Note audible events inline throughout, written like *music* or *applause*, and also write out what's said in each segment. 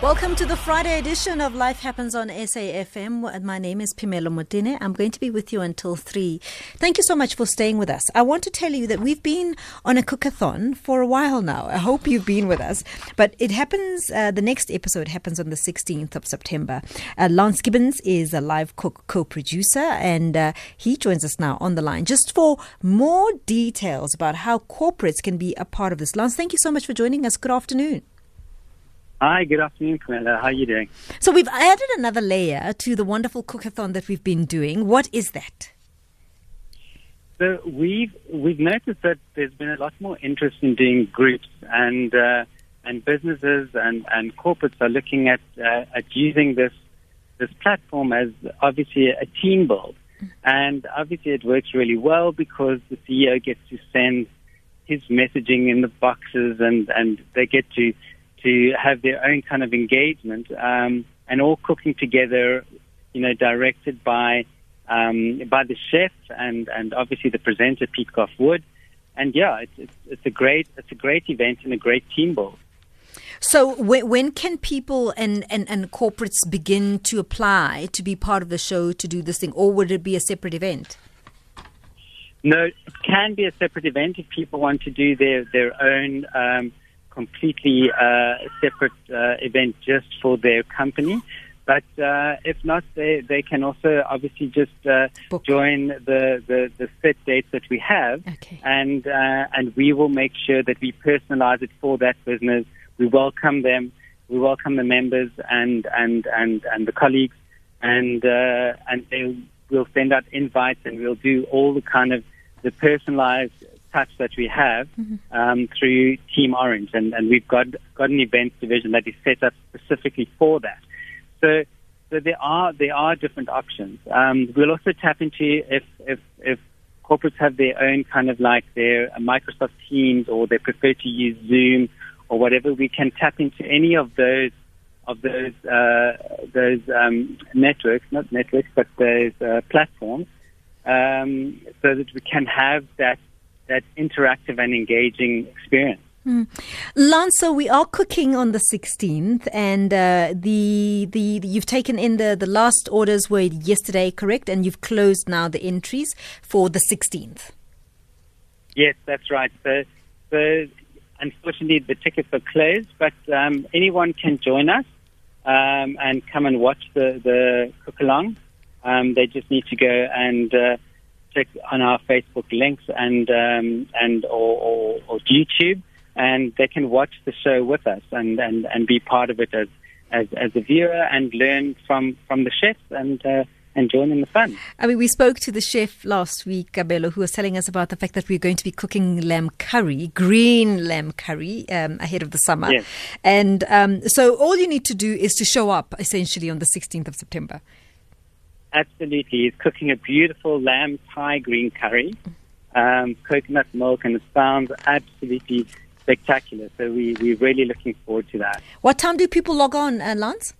Welcome to the Friday edition of Life Happens on SAFM. My name is Phemelo Motene. I'm going to be with you until 3. Thank you so much for staying with us. I want to tell you that we've been on a cookathon for a while now. I hope you've been with us. But it happens, uh, the next episode happens on the 16th of September. Uh, Lance Gibbons is a live cook co producer and uh, he joins us now on the line just for more details about how corporates can be a part of this. Lance, thank you so much for joining us. Good afternoon. Hi, good afternoon, Camilla. How are you doing? So we've added another layer to the wonderful cookathon that we've been doing. What is that? So we've we've noticed that there's been a lot more interest in doing groups, and uh, and businesses and, and corporates are looking at uh, at using this this platform as obviously a team build, and obviously it works really well because the CEO gets to send his messaging in the boxes, and and they get to to have their own kind of engagement um, and all cooking together, you know, directed by um, by the chef and, and obviously the presenter Pete Goffe-Wood. And yeah, it's, it's, it's a great it's a great event and a great team build. So when, when can people and, and, and corporates begin to apply to be part of the show to do this thing, or would it be a separate event? No, it can be a separate event if people want to do their their own. Um, completely uh, separate uh, event just for their company. But uh, if not, they, they can also obviously just uh, join the, the, the, set dates that we have, okay. and uh, and we will make sure that we personalize it for that business. We welcome them, we welcome the members and and and, and the colleagues, and uh, and they will send out invites, and we'll do all the kind of the personalized touch that we have mm-hmm. um, through Team Orange, and, and we've got got an events division that is set up specifically for that. So, so there are there are different options. Um, we'll also tap into if if if corporates have their own kind of like their Microsoft Teams or they prefer to use Zoom or whatever, we can tap into any of those of those uh, those um, networks, not networks, but those uh, platforms, um, so that we can have that that interactive and engaging experience. Mm. Lance, so we are cooking on the 16th, and uh, the, the, the you've taken in the the last orders were yesterday, correct? And you've closed now the entries for the 16th. Yes, that's right. So, so unfortunately, the tickets are closed, but um, anyone can join us um, and come and watch the the cook along. Um, they just need to go and uh, on our Facebook links and um, and or, or, or, YouTube, and they can watch the show with us and, and, and be part of it as, as as a viewer and learn from from the chefs and. Uh, and join in the fun. I mean, we spoke to the chef last week, Kabelo, who was telling us about the fact that we're going to be cooking lamb curry, green lamb curry, um, ahead of the summer. Yes. And um, so all you need to do is to show up essentially on the 16th of September. Absolutely. He's cooking a beautiful lamb Thai green curry, um, coconut milk, and it sounds absolutely spectacular. So we, we're really looking forward to that. What time do people log on, uh, Lance?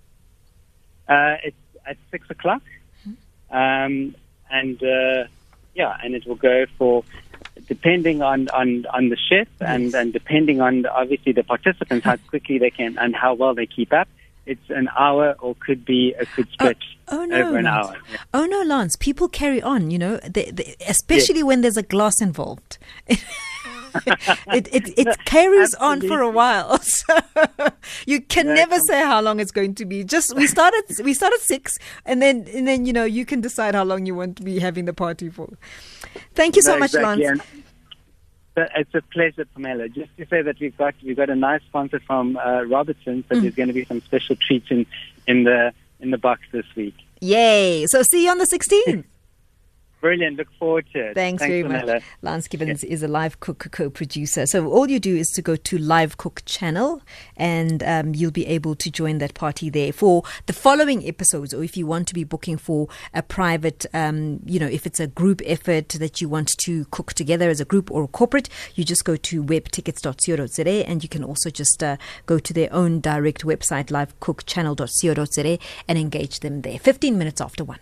Uh, it's at 6 o'clock. Um, and uh, yeah, and it will go for depending on, on, on the chef yes. and, and depending on obviously the participants, how *laughs* quickly they can and how well they keep up it's an hour or could be a could oh, stretch oh, oh no, over an Lance. hour. Yeah. Oh no, Lance! People carry on, you know, they, they, especially yes. when there's a glass involved. *laughs* it, it, it carries on for a while, *laughs* so you can yeah, never say how long it's going to be. Just we start at we start at six, and then and then you know you can decide how long you want to be having the party for. Thank you so no, much, exactly. Lance. And it's a pleasure, Pamela. Just to say that we've got we've got a nice sponsor from uh, Robertson, so mm. there's going to be some special treats in, in the in the box this week. Yay! So see you on the 16th. *laughs* Brilliant. Look forward to it. Thanks, Thanks very much. Lance Gibbons yeah. is a live cook co-producer. So all you do is to go to Live Cook channel, and um, you'll be able to join that party there for the following episodes. Or if you want to be booking for a private, um, you know, if it's a group effort that you want to cook together as a group or a corporate, you just go to webtickets.co.za, and you can also just uh, go to their own direct website, livecookchannel.co.za, and engage them there. Fifteen minutes after one.